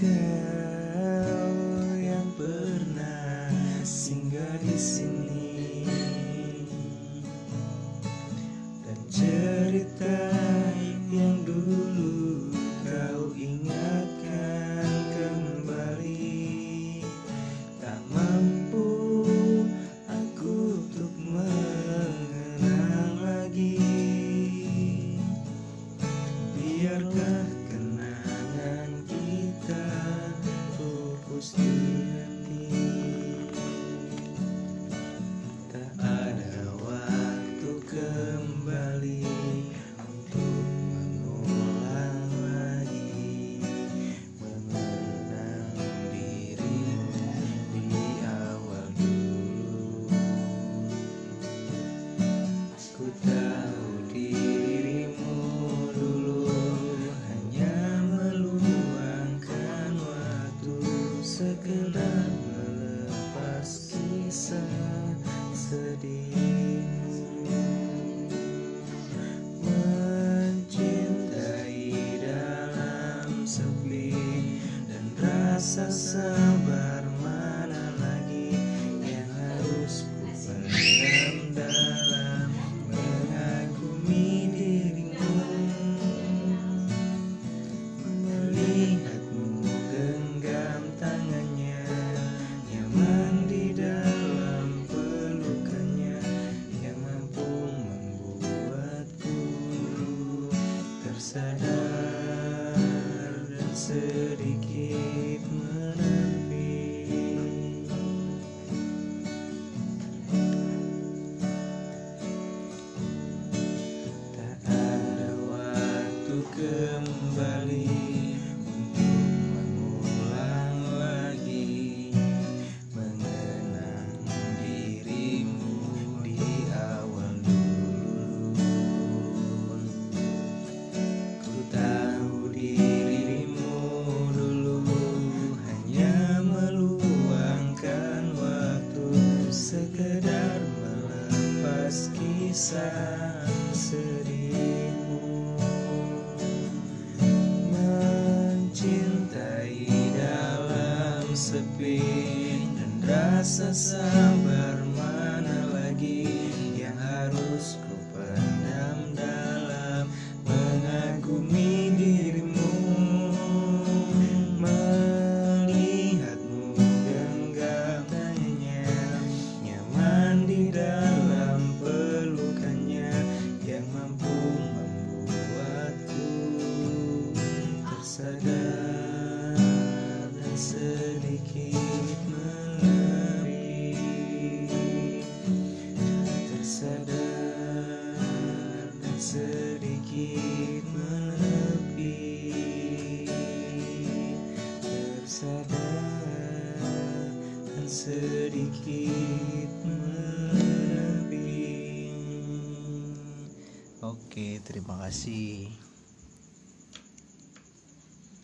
kau yang pernah singgah di sini rasa sabar mana lagi yang harus ku pendam dalam mengagumi dirimu melihatmu genggam tangannya nyaman di dalam pelukannya yang mampu membuatku tersadar dan sedikit kembali dirimu dulu. Hanya meluangkan waktu sekedar melepas kisah sedihmu dan rasa sabar sedikit menepi tersadar dan sedikit menepi oke terima kasih